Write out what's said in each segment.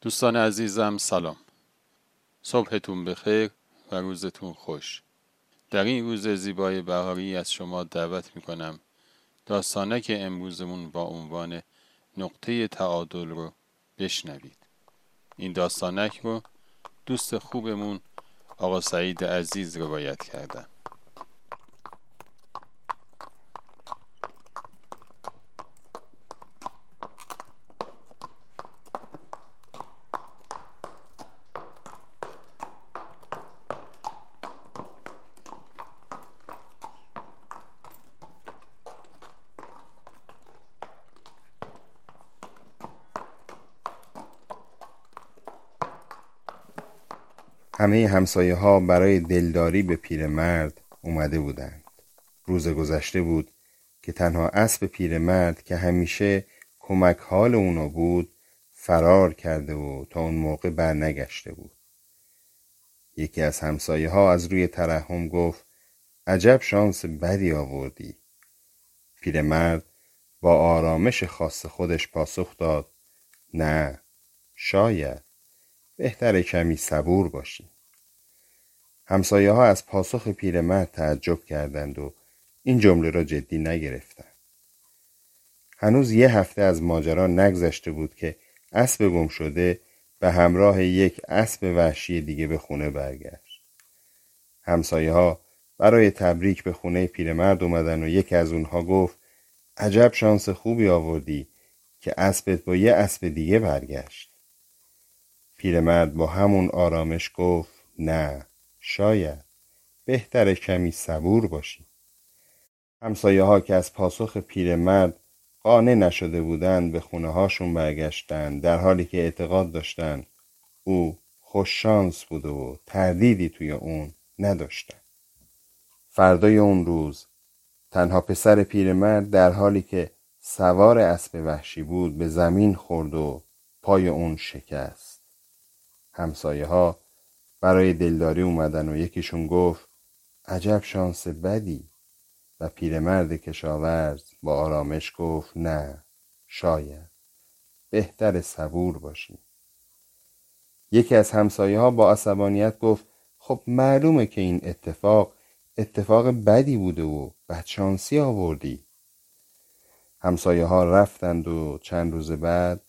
دوستان عزیزم سلام. صبحتون بخیر و روزتون خوش. در این روز زیبای بهاری از شما دعوت می‌کنم داستانک امروزمون با عنوان نقطه تعادل رو بشنوید. این داستانک رو دوست خوبمون آقا سعید عزیز روایت کردن. همه همسایه ها برای دلداری به پیرمرد اومده بودند. روز گذشته بود که تنها اسب پیرمرد که همیشه کمک حال اونا بود فرار کرده و تا اون موقع برنگشته بود. یکی از همسایه ها از روی ترحم گفت عجب شانس بدی آوردی. پیرمرد با آرامش خاص خودش پاسخ داد نه شاید بهتر کمی صبور باشی همسایه ها از پاسخ پیرمرد تعجب کردند و این جمله را جدی نگرفتند. هنوز یه هفته از ماجرا نگذشته بود که اسب گم شده به همراه یک اسب وحشی دیگه به خونه برگشت. همسایه ها برای تبریک به خونه پیرمرد اومدن و یکی از اونها گفت عجب شانس خوبی آوردی که اسبت با یه اسب دیگه برگشت. پیرمرد با همون آرامش گفت نه شاید. بهتر کمی صبور باشی. همسایه ها که از پاسخ پیرمرد قانع نشده بودند به خونه هاشون برگشتند در حالی که اعتقاد داشتند او خوششانس بوده و تردیدی توی اون نداشتن فردای اون روز تنها پسر پیرمرد در حالی که سوار اسب وحشی بود به زمین خورد و پای اون شکست. همسایه ها برای دلداری اومدن و یکیشون گفت عجب شانس بدی. و پیرمرد کشاورز با آرامش گفت نه شاید. بهتر صبور باشی یکی از همسایه ها با عصبانیت گفت خب معلومه که این اتفاق اتفاق بدی بوده و بدشانسی آوردی. همسایه ها رفتند و چند روز بعد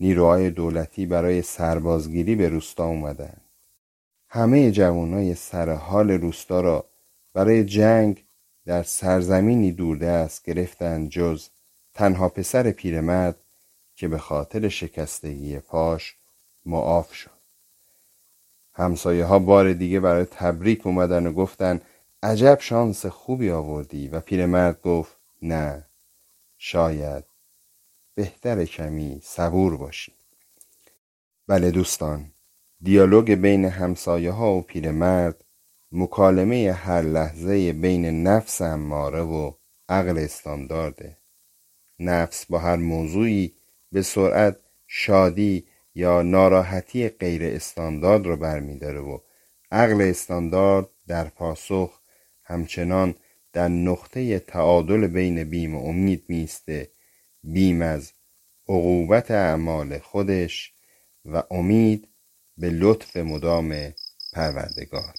نیروهای دولتی برای سربازگیری به روستا اومدند همه جوانای سر حال روستا را برای جنگ در سرزمینی دوردست گرفتند جز تنها پسر پیرمرد که به خاطر شکستگی پاش معاف شد. همسایه ها بار دیگه برای تبریک اومدن و گفتن عجب شانس خوبی آوردی. و پیرمرد گفت نه شاید بهتر کمی صبور باشی. بله دوستان دیالوگ بین همسایه ها و پیرمرد مکالمه هر لحظه بین نفس اماره و عقل استاندارده نفس با هر موضوعی به سرعت شادی یا ناراحتی غیر استاندارد رو برمیداره و عقل استاندارد در پاسخ همچنان در نقطه تعادل بین بیم و امید میسته بیم از عقوبت اعمال خودش و امید به لطف مدام پروردگار.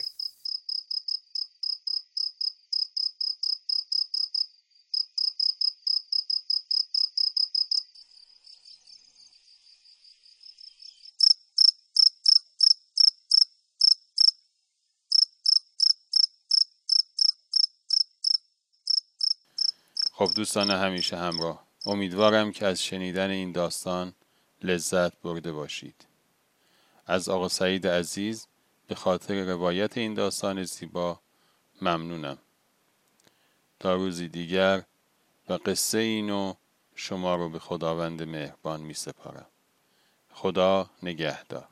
خب دوستان همیشه همراه. امیدوارم که از شنیدن این داستان لذت برده باشید. از آقا سعید عزیز به خاطر روایت این داستان زیبا ممنونم. تا روزی دیگر و قصه اینو شما رو به خداوند مهربان می سپارم خدا نگهدار.